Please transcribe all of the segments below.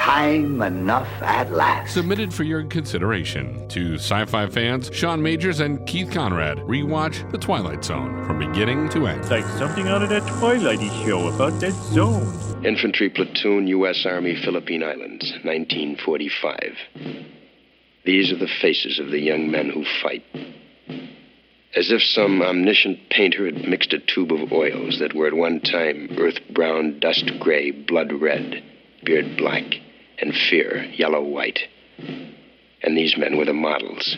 time enough at last. Submitted for your consideration to sci fi fans Sean Majors and Keith Conrad. Rewatch The Twilight Zone from beginning to end. It's like something out of that Twilighty show about that zone. Infantry Platoon, U.S. Army, Philippine Islands, 1945. These are the faces of the young men who fight. As if some omniscient painter had mixed a tube of oils that were at one time earth brown, dust gray, blood red, beard black, and fear yellow white. And these men were the models.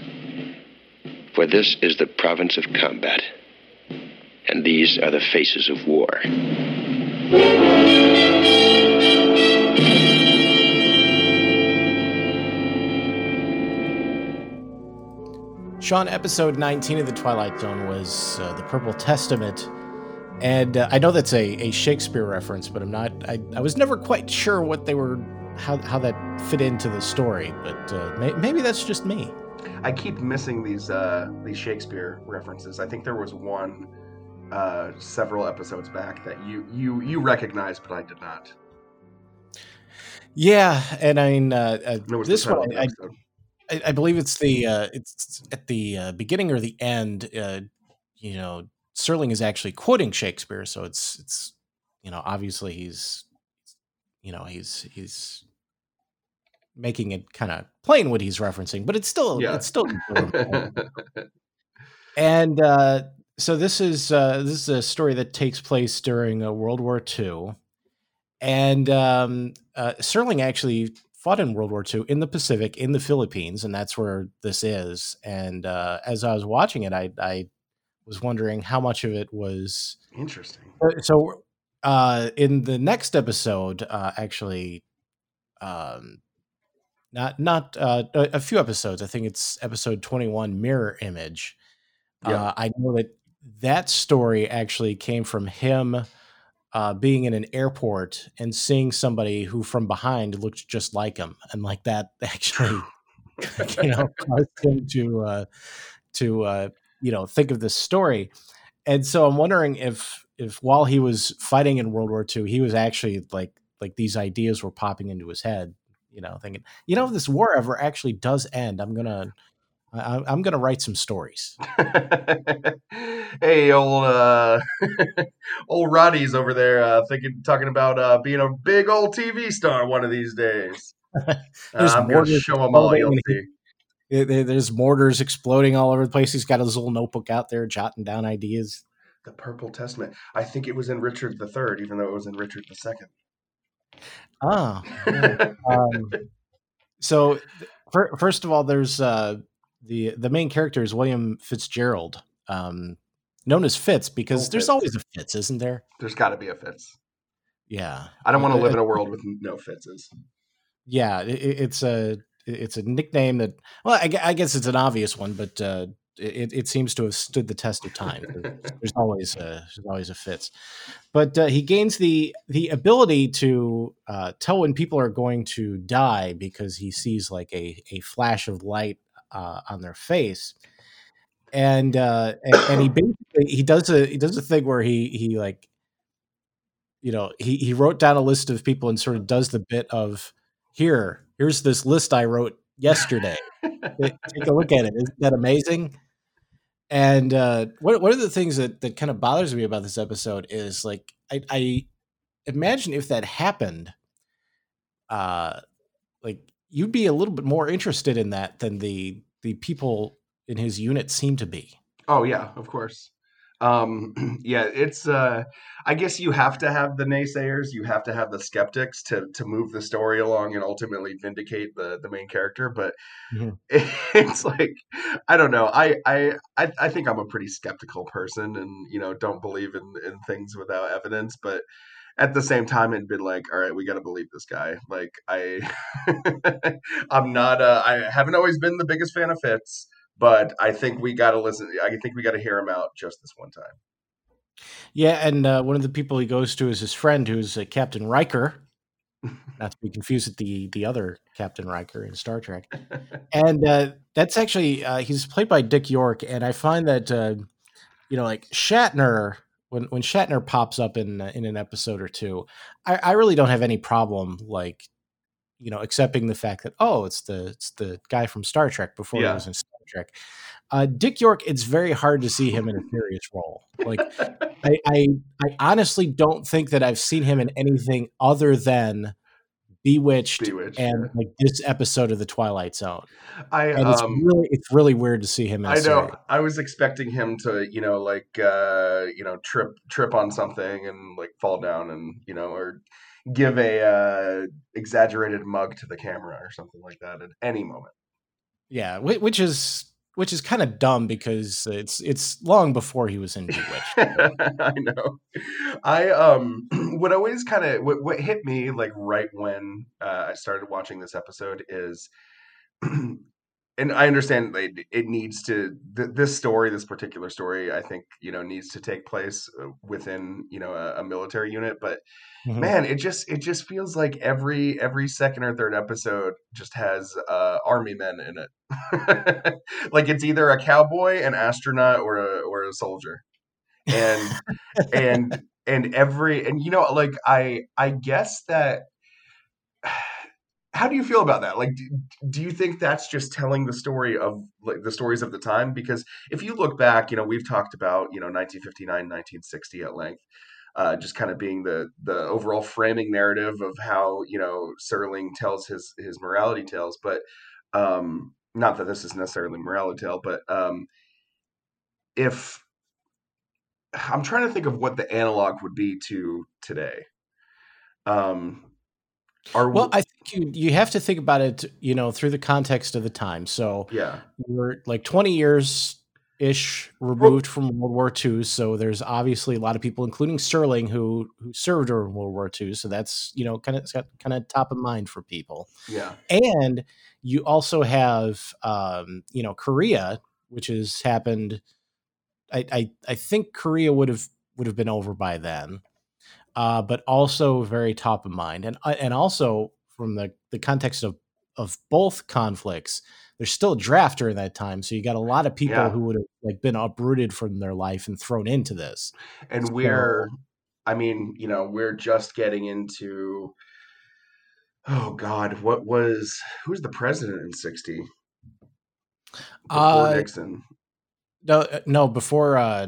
For this is the province of combat, and these are the faces of war. Sean, episode 19 of The Twilight Zone was uh, The Purple Testament. And uh, I know that's a, a Shakespeare reference, but I'm not, I, I was never quite sure what they were, how, how that fit into the story, but uh, may, maybe that's just me. I keep missing these uh, these Shakespeare references. I think there was one uh, several episodes back that you you you recognized, but I did not. Yeah, and I mean, uh, uh, this one, I. I, I believe it's the uh, it's at the uh, beginning or the end. Uh, you know, Serling is actually quoting Shakespeare, so it's it's you know obviously he's you know he's he's making it kind of plain what he's referencing, but it's still Yeah. it's still and uh, so this is uh, this is a story that takes place during uh, World War II, and um, uh, Serling actually fought in World War II in the Pacific, in the Philippines, and that's where this is. And uh, as I was watching it, I, I was wondering how much of it was Interesting. so. Uh, in the next episode, uh, actually, um, not not uh, a, a few episodes. I think it's episode twenty one, mirror image. Yeah. Uh, I know that that story actually came from him uh, being in an airport and seeing somebody who from behind looked just like him, and like that actually, you know, caused him to uh, to uh, you know think of this story. And so I'm wondering if if while he was fighting in World War II, he was actually like like these ideas were popping into his head, you know, thinking, you know, if this war ever actually does end, I'm gonna I, I'm gonna write some stories. hey, old uh, old Roddy's over there uh, thinking, talking about uh, being a big old TV star one of these days. I'm gonna show him all you'll see. There- there- There's mortars exploding all over the place. He's got his little notebook out there, jotting down ideas. The Purple Testament. I think it was in Richard the Third, even though it was in Richard the Second. Ah, yeah. um, so fir- first of all, there's uh, the the main character is William Fitzgerald, um, known as Fitz because Oh, there's Fitz. always a Fitz, isn't there? There's got to be a Fitz. Yeah, I don't want to live in a world with no Fitzes. yeah. i- i it's a it's a nickname that well, I, I guess it's an obvious one, but uh, it it seems to have stood the test of time. There's, always a there's always a Fitz, but uh, he gains the the ability to uh, tell when people are going to die because he sees like a a flash of light uh, on their face, and uh, and, and he basically he does a he does a thing where he he like you know he he wrote down a list of people and sort of does the bit of here here's this list I wrote yesterday. Take a look at it. Isn't that amazing? And uh, one of the things that that kind of bothers me about this episode is like I, I imagine if that happened, uh, like you'd be a little bit more interested in that than the the people in his unit seem to be. Oh yeah, of course. Um, yeah, it's. Uh, I guess you have to have the naysayers. You have to have the skeptics to to move the story along and ultimately vindicate the the main character. But Mhm. it's like I don't know. I, I I I think I'm a pretty skeptical person, and you know don't believe in in things without evidence. But at the same time, it'd be like, all right, we got to believe this guy. Like I, I'm not. Uh, I haven't always been the biggest fan of Fitz but I think we got to listen. I think we got to hear him out just this one time. Yeah, and uh, one of the people he goes to is his friend, who's uh, Captain Riker, not to be confused with the the other Captain Riker in Star Trek. And uh, that's actually uh, he's played by Dick York, and I find that uh, you know, like Shatner, when when Shatner pops up in uh, in an episode or two, I, I really don't have any problem like you know, accepting the fact that oh, it's the it's the guy from Star Trek before Yeah. he was in Star Uh, Dick York, it's very hard to see him in a serious role. Like I, I, I honestly don't think that I've seen him in anything other than Bewitched, Bewitched, and yeah. like this episode of The Twilight Zone. I And it's um really, it's really weird to see him. I know. series. I was expecting him to, you know, like uh, you know, trip trip on something and like fall down and, you know, or give a uh exaggerated mug to the camera or something like that at any moment. Yeah, which is which is kind of dumb because it's it's long before he was in Bewitched. I know. I um what always kind of what, what hit me like right when uh, I started watching this episode is and I understand it, it needs to th- this story this particular story I think you know needs to take place uh, within you know a, a military unit but Mhm. man it just it just feels like every every second or third episode just has uh army men in it like it's either a cowboy an astronaut or a or a soldier and and and every and you know like i i guess that how do you feel about that like do, do you think that's just telling the story of like the stories of the time because if you look back you know we've talked about you know 1959 1960 at length uh, just kind of being the the overall framing narrative of how you know Serling tells his his morality tales, but um, not that this is necessarily morality tale, but um, if I'm trying to think of what the analog would be to today. Um, are Well, I think you you have to think about it, you know, through the context of the time. So yeah we're like 20 years ish removed from World War II. So there's obviously a lot of people, including Serling, who who served during World War II. So that's you know kind of kind of top of mind for people. yeah And you also have um, you know Korea, which has happened. I, I I think Korea would have would have been over by then, uh, but also very top of mind, and uh, and also from the the context of of both conflicts, there's still a draft during that time, so you got a lot of people Yeah. who would have like been uprooted from their life and thrown into this. and So- we're i mean you know we're just getting into oh god what was who's the president in 60 before Uh, nixon No, uh, no. Before, uh,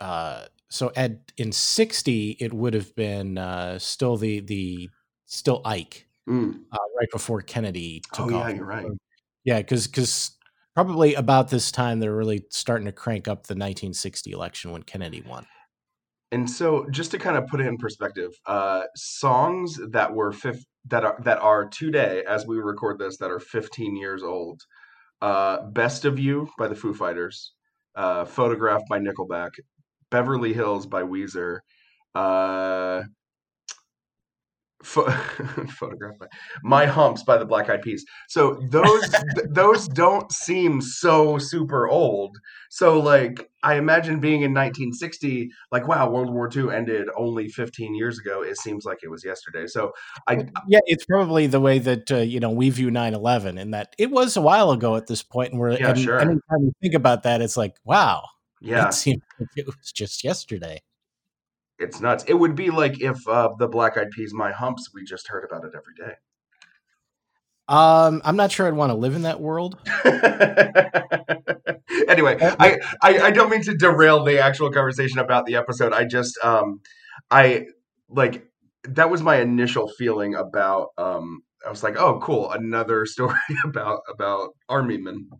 uh, so at in sixty, it would have been uh, still the the still Ike, Mm. uh, right before Kennedy took oh yeah off. you're right Yeah, because because probably about this time they're really starting to crank up the 1960 election when Kennedy won. and so just to kind of put it in perspective uh songs that were fif- that are that are today as we record this that are 15 years old uh best of you by the foo fighters uh photograph by nickelback beverly hills by weezer uh pho- photograph by my humps by the black eyed peas. So those th- those don't seem so super old. So like i imagine being in 1960 like wow world war ii ended only 15 years ago it seems like it was yesterday. So i Yeah, it's probably the way that uh, you know we view 9/11, and that it was a while ago at this point, and we're Yeah, and sure. anytime you think about that, it's like wow, yeah it like it was just yesterday. it's nuts it would be like if uh the black eyed peas my humps we just heard about it every day Um, I'm not sure I'd want to live in that world. anyway, I, I I don't mean to derail the actual conversation about the episode. I just um I like that was my initial feeling about um I was like, oh cool, another story about about army men.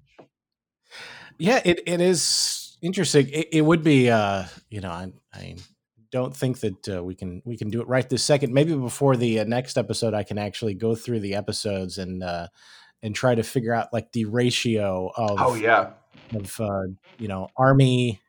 Yeah, it, it is interesting. It, it would be, uh, you know, I, I don't think that uh, we can we can do it right this second. Maybe before the uh, next episode, I can actually go through the episodes and uh, and try to figure out like the ratio of Oh yeah. of uh, you know army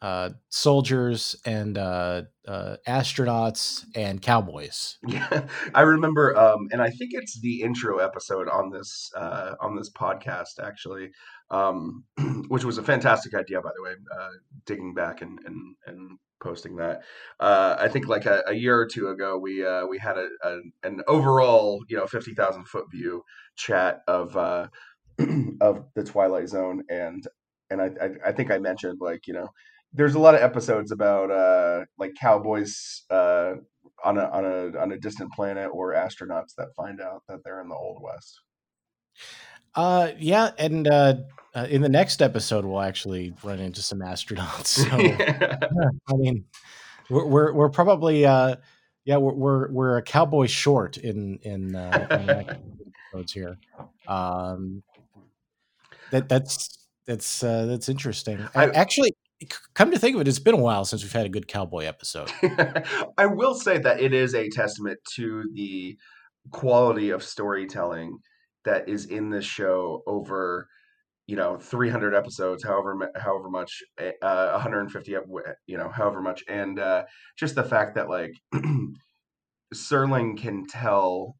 uh, soldiers and uh, uh, astronauts and cowboys. Yeah, I remember, um, and I think it's the intro episode on this uh, on this podcast actually, um, which was a fantastic idea, by the way. Uh, digging back and and, and posting that, uh, I think like a, a year or two ago, we uh, we had a, a an overall you know fifty thousand foot view chat of uh, of the Twilight Zone, and and I, I I think I mentioned like you know there's a lot of episodes about uh like cowboys uh on a on a on a distant planet or astronauts that find out that they're in the old west. Uh, yeah, and uh, uh, in the next episode, we'll actually run into some astronauts. So, Yeah. yeah, I mean, we're we're, we're probably uh, yeah, we're, we're we're a cowboy short in in, uh, in the next episodes here. Um, that that's that's uh, that's interesting. I, actually, come to think of it, it's been a while since we've had a good cowboy episode. I will say that it is a testament to the quality of storytelling that is in this show over you know 300 episodes however however much eh, uh 150 you know however much and uh just the fact that like Serling can tell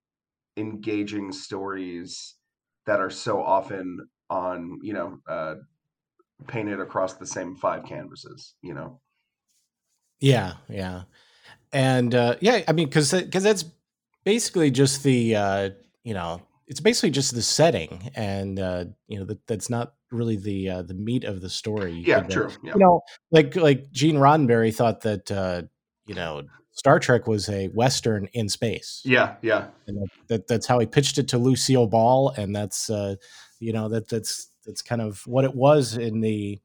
engaging stories that are so often on you know uh painted across the same five canvases you know Yeah, yeah, and uh, yeah, I mean, because because that's basically just the uh, you know it's basically just the setting, and uh, you know that that's not really the uh, the meat of the story. You yeah true yeah You know, like like Gene Roddenberry thought that uh, you know Star Trek was a western in space. yeah yeah and that, that that's how he pitched it to Lucille Ball, and that's uh, you know that that's that's kind of what it was in the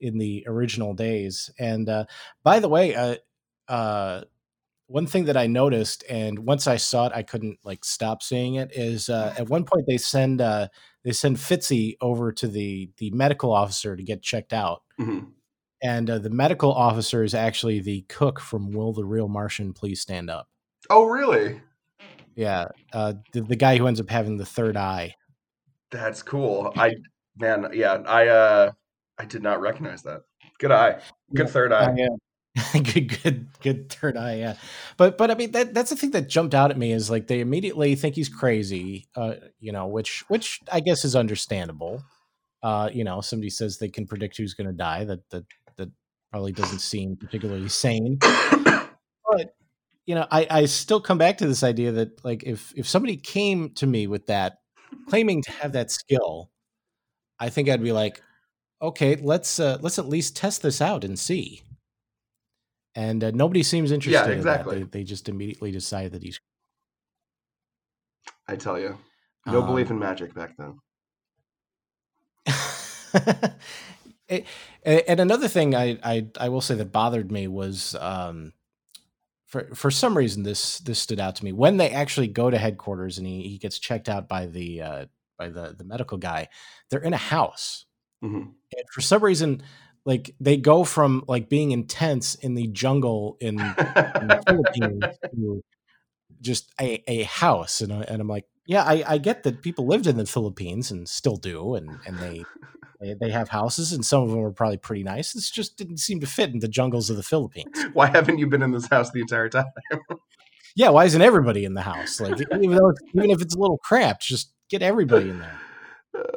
in the original days. And uh, by the way, uh, uh, one thing that I noticed, and once I saw it, I couldn't like stop seeing it. Is uh, at one point they send uh, they send Fitzy over to the the medical officer to get checked out. Mhm. And uh, the medical officer is actually the cook from Will the Real Martian Please Stand Up? oh really Yeah, uh, the, the guy who ends up having the third eye. That's cool. I man, yeah, I uh I did not recognize that. Good eye. Good Yeah, third eye. Uh, good, good, good third eye. Yeah, but but I mean that that's the thing that jumped out at me is like they immediately think he's crazy. Uh, you know, which which I guess is understandable. Uh, you know, somebody says they can predict who's going to die. That that that probably doesn't seem particularly sane. But you know, I I still come back to this idea that like if if somebody came to me with that claiming to have that skill, I think I'd be like, okay, let's uh, let's at least test this out and see. And uh, nobody seems interested. Yeah, exactly. In that. They, they just immediately decide that he's. I tell you. No Um, belief in magic back then. A- a- and another thing I, I I will say that bothered me was um, for for some reason this this stood out to me when they actually go to headquarters and he, he gets checked out by the uh, by the the medical guy. They're in a house. Mhm. and for some reason like they go from like being intense in the jungle in, in the philippines to just a, a house and, I, and i'm like yeah I, I get that people lived in the philippines and still do and, and they, they they have houses and some of them are probably pretty nice this just didn't seem to fit in the jungles of the philippines Why haven't you been in this house the entire time? yeah why isn't everybody in the house like even though even if it's a little cramped just get everybody in there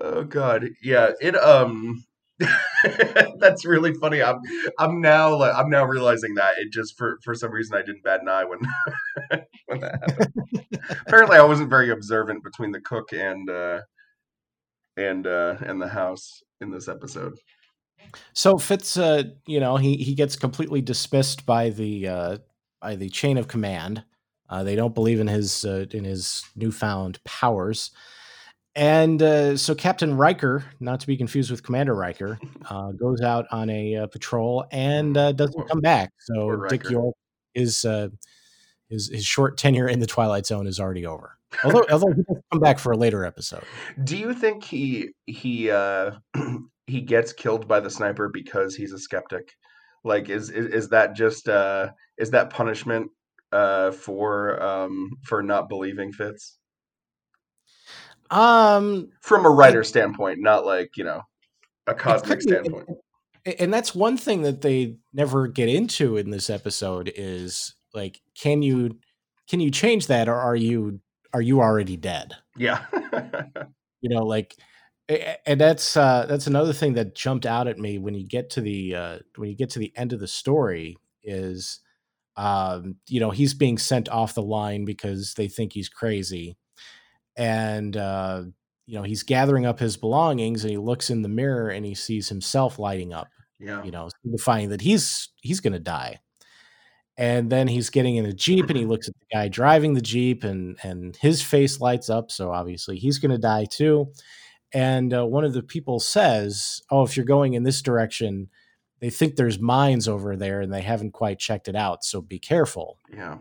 Oh god. Yeah, it um that's really funny. I'm I'm now like I'm now realizing that it just for for some reason I didn't bat an eye when when that happened. Apparently I wasn't very observant between the cook and uh and uh and the house in this episode. So Fitz, uh, you know, he he gets completely dismissed by the uh, by the chain of command. Uh, they don't believe in his uh, in his newfound powers, and uh, so Captain Riker, not to be confused with Commander Riker, uh, goes out on a uh, patrol and uh, doesn't come back. So Dick York is uh, his his short tenure in the Twilight Zone is already over. Although although he will come back for a later episode. Do you think he he uh he gets killed by the sniper because he's a skeptic? Like is is, is that just uh is that punishment uh for um for not believing Fitz? Um, From a writer standpoint, not like, you know, a cosmic standpoint. And that's one thing that they never get into in this episode is like can you can you change that or are you are you already dead Yeah. you know like and that's uh that's another thing that jumped out at me when you get to the uh when you get to the end of the story is um you know he's being sent off the line because they think he's crazy and uh you know he's gathering up his belongings and he looks in the mirror and he sees himself lighting up yeah. you know, signifying that he's he's going to die. and then he's getting in a jeep and he looks at the guy driving the jeep and and his face lights up so obviously he's going to die too and uh, one of the people says oh if you're going in this direction they think there's mines over there and they haven't quite checked it out so be careful Yeah.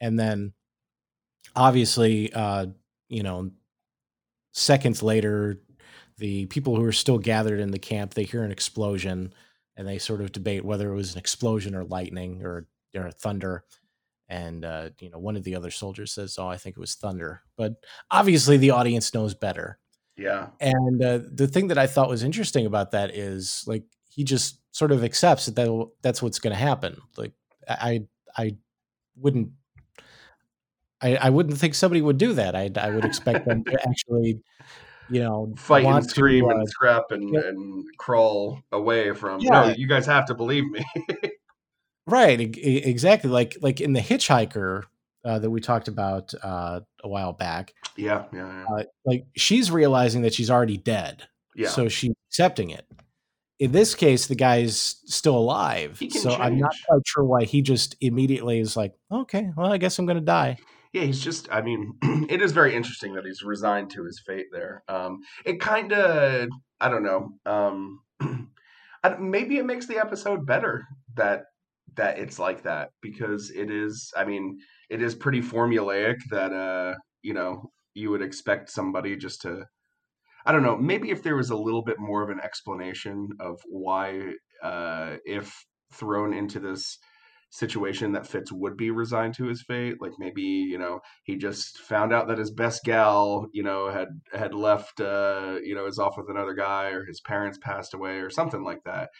and then obviously uh you know seconds later the people who are still gathered in the camp they hear an explosion and they sort of debate whether it was an explosion or lightning or or thunder. And uh you know one of the other soldiers says oh i think it was thunder. But obviously the audience knows better. Yeah. and uh, the thing that i thought was interesting about that is like he just sort of accepts that, that that's what's going to happen. Like i i wouldn't I, I wouldn't think somebody would do that. I I would expect them to actually, you know, Fight and want to, scream uh, and scrap and, yeah. and crawl away from. Yeah. No, you guys have to believe me. Right, e- exactly. Like like in the Hitchhiker uh, that we talked about uh, a while back. yeah, yeah, yeah. Uh, like she's realizing that she's already dead, yeah. so she's accepting it. In this case, the guy's still alive, so I'm not quite sure why he just immediately is like, okay, well, I guess I'm going to die. Yeah, he's just. I mean, it is very interesting that he's resigned to his fate there. Um, it kind of. I don't know. Um, I, maybe it makes the episode better that that it's like that because it is. I mean, it is pretty formulaic that uh, you know, you would expect somebody just to. I don't know. Maybe if there was a little bit more of an explanation of why, uh, if thrown into this situation that Fitz would be resigned to his fate. Like maybe you know he just found out that his best gal you know had had left uh, you know is off with another guy or his parents passed away or something like that.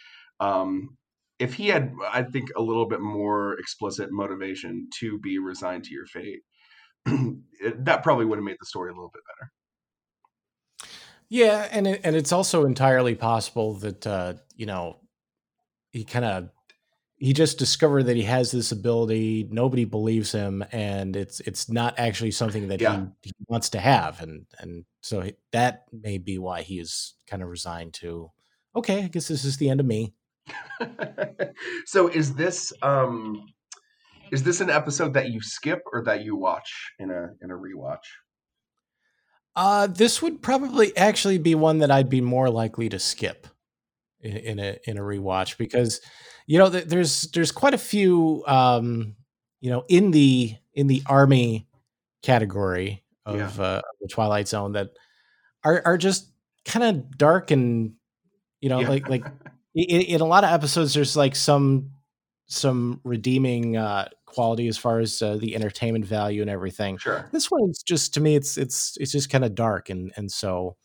Um, if he had, I think, a little bit more explicit motivation to be resigned to your fate, that probably would have made the story a little bit better. Yeah, and it, and it's also entirely possible that uh, you know he kind of he just discovered that he has this ability. Nobody believes him, and it's it's not actually something that Yeah. he, he wants to have, and and so that may be why he is kind of resigned to. Okay, I guess this is the end of me. so is this um is this an episode that you skip or that you watch in a in a rewatch? Uh, this would probably actually be one that I'd be more likely to skip in, in a in a rewatch because you know th- there's there's quite a few um, you know in the in the army category of Yeah. uh, the Twilight Zone that are are just kind of dark and you know Yeah. like like in, in a lot of episodes there's like some some redeeming uh, quality as far as uh, the entertainment value and everything sure. this one's just to me it's it's it's just kind of dark and and so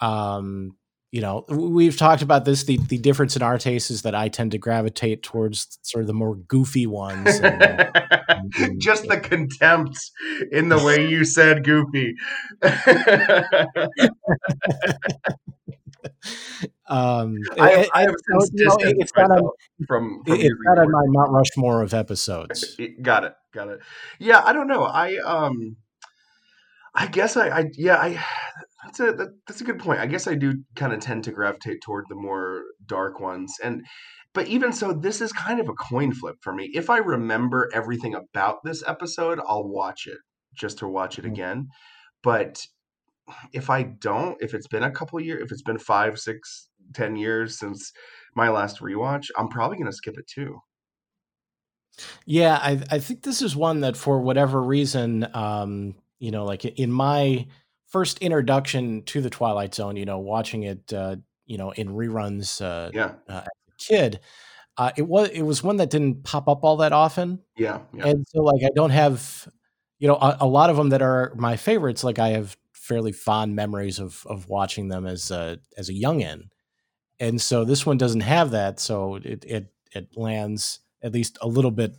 um you know we've talked about this the the difference in our taste is that i tend to gravitate towards sort of the more goofy ones and, uh, and- Just the contempt in the way you said goofy. um I have, it- I have it- you know, it's not on, from, from it's not on my mount rushmore of episodes Got it. Got it. Yeah, I don't know. I um, I guess I, I yeah, I that's a that, that's a good point. I guess I do kind of tend to gravitate toward the more dark ones, and but even so, this is kind of a coin flip for me. If I remember everything about this episode, I'll watch it just to watch it Mm. again. But if I don't, if it's been a couple years, if it's been five, six, ten years since my last rewatch, I'm probably gonna skip it too. Yeah, I I think this is one that for whatever reason, um, you know, like in my first introduction to the Twilight Zone, you know, watching it, uh, you know, in reruns uh, Yeah, uh, as a kid, uh, it was it was one that didn't pop up all that often, yeah, yeah. and so like I don't have, you know, a, a lot of them that are my favorites. Like I have fairly fond memories of of watching them as a as a youngin, and so this one doesn't have that, so it it it lands at least a little bit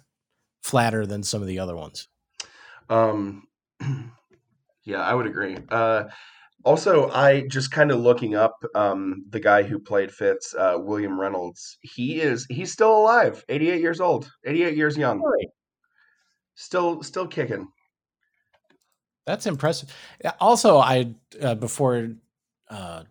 flatter than some of the other ones. Um, yeah, I would agree. Uh, also, I just kind of looking up um, the guy who played Fitz, uh, William Reynolds. He is he's still alive, 88 years old, 88 years young, still still kicking. That's impressive. Also, I uh, before uh,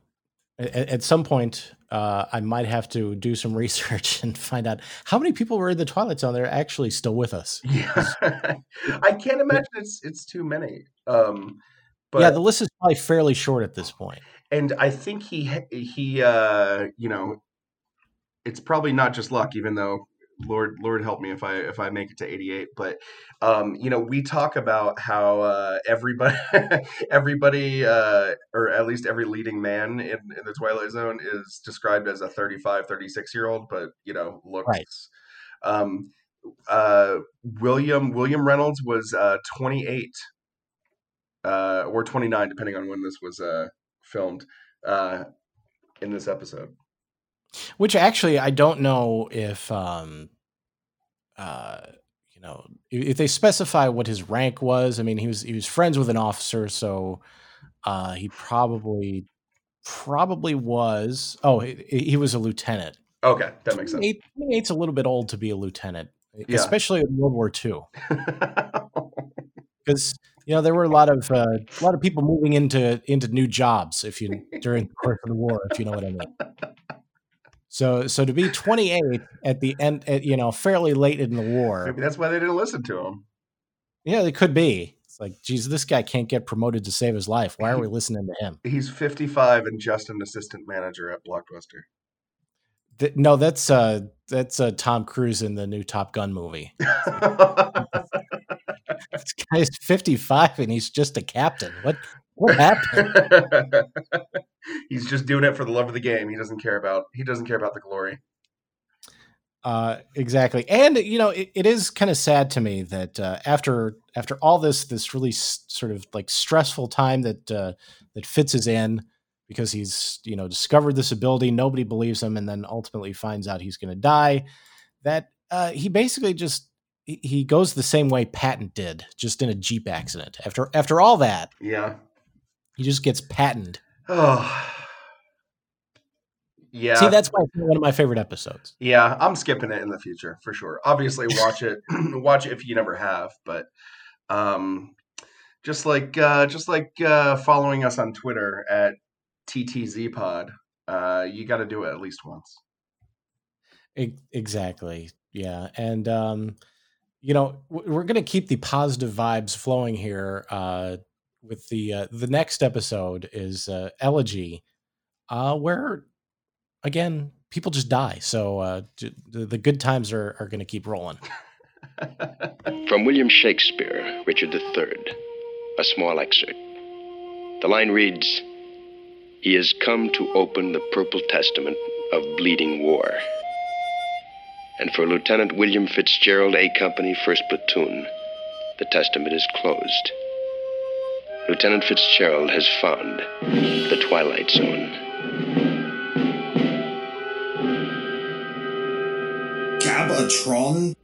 at, at some point uh, I might have to do some research and find out how many people were in the Twilight Zone that are actually still with us. Yeah, I can't imagine it's it's too many. Um, but yeah, the list is probably fairly short at this point. and I think he he uh, you know, it's probably not just luck, even though Lord Lord help me if I if I make it to 88. But um, you know, we talk about how uh, everybody everybody uh, or at least every leading man in, in the Twilight Zone is described as a 35, 36 year old, but you know, looks Right. um uh William William Reynolds was uh 28 uh or 29 depending on when this was uh filmed uh in this episode. Which actually, I don't know if, um, uh, you know, if they specify what his rank was. I mean, he was he was friends with an officer, so uh, he probably probably was. Oh, he, he was a lieutenant. Okay, that makes sense. 28 28's a little bit old to be a lieutenant, Yeah. especially in World War II, because you know there were a lot of uh, a lot of people moving into into new jobs if you during the course of the war, if you know what I mean. So so to be 28 at the end, at, you know, fairly late in the war, Maybe that's why they didn't listen to him. yeah, it could be. It's like, geez, this guy can't get promoted to save his life. Why are we listening to him? He's 55 and just an assistant manager at Blockbuster. Th- no, that's uh that's uh, Tom Cruise in the new Top Gun movie. This guy's 55 and he's just a captain. What what happened? He's just doing it for the love of the game. He doesn't care about he doesn't care about the glory. Uh, exactly, and you know, it, it is kind of sad to me that uh, after after all this this really s- sort of like stressful time that uh, that Fitz is in because he's you know discovered this ability, nobody believes him, and then ultimately finds out he's going to die. That uh, he basically just he- he goes the same way Patton did, just in a jeep accident. After after all that, Yeah. He just gets patented. Oh. Yeah. See, that's my, one of my favorite episodes. Yeah, I'm skipping it in the future for sure. Obviously, watch it, watch it if you never have. But um, just like uh, just like uh, following us on Twitter at TTZPod, uh, you got to do it at least once. Exactly. Yeah. And, um, you know, we're going to keep the positive vibes flowing here. Uh, with the uh, the next episode is uh, elegy, uh, where again people just die. So uh, j- the, the good times are are going to keep rolling. From William Shakespeare, Richard III, a small excerpt. The line reads He has come to open the purple testament of bleeding war. And for Lieutenant William Fitzgerald, A Company, 1st Platoon, the testament is closed. Lieutenant Fitzgerald has found the Twilight Zone. Gabatron?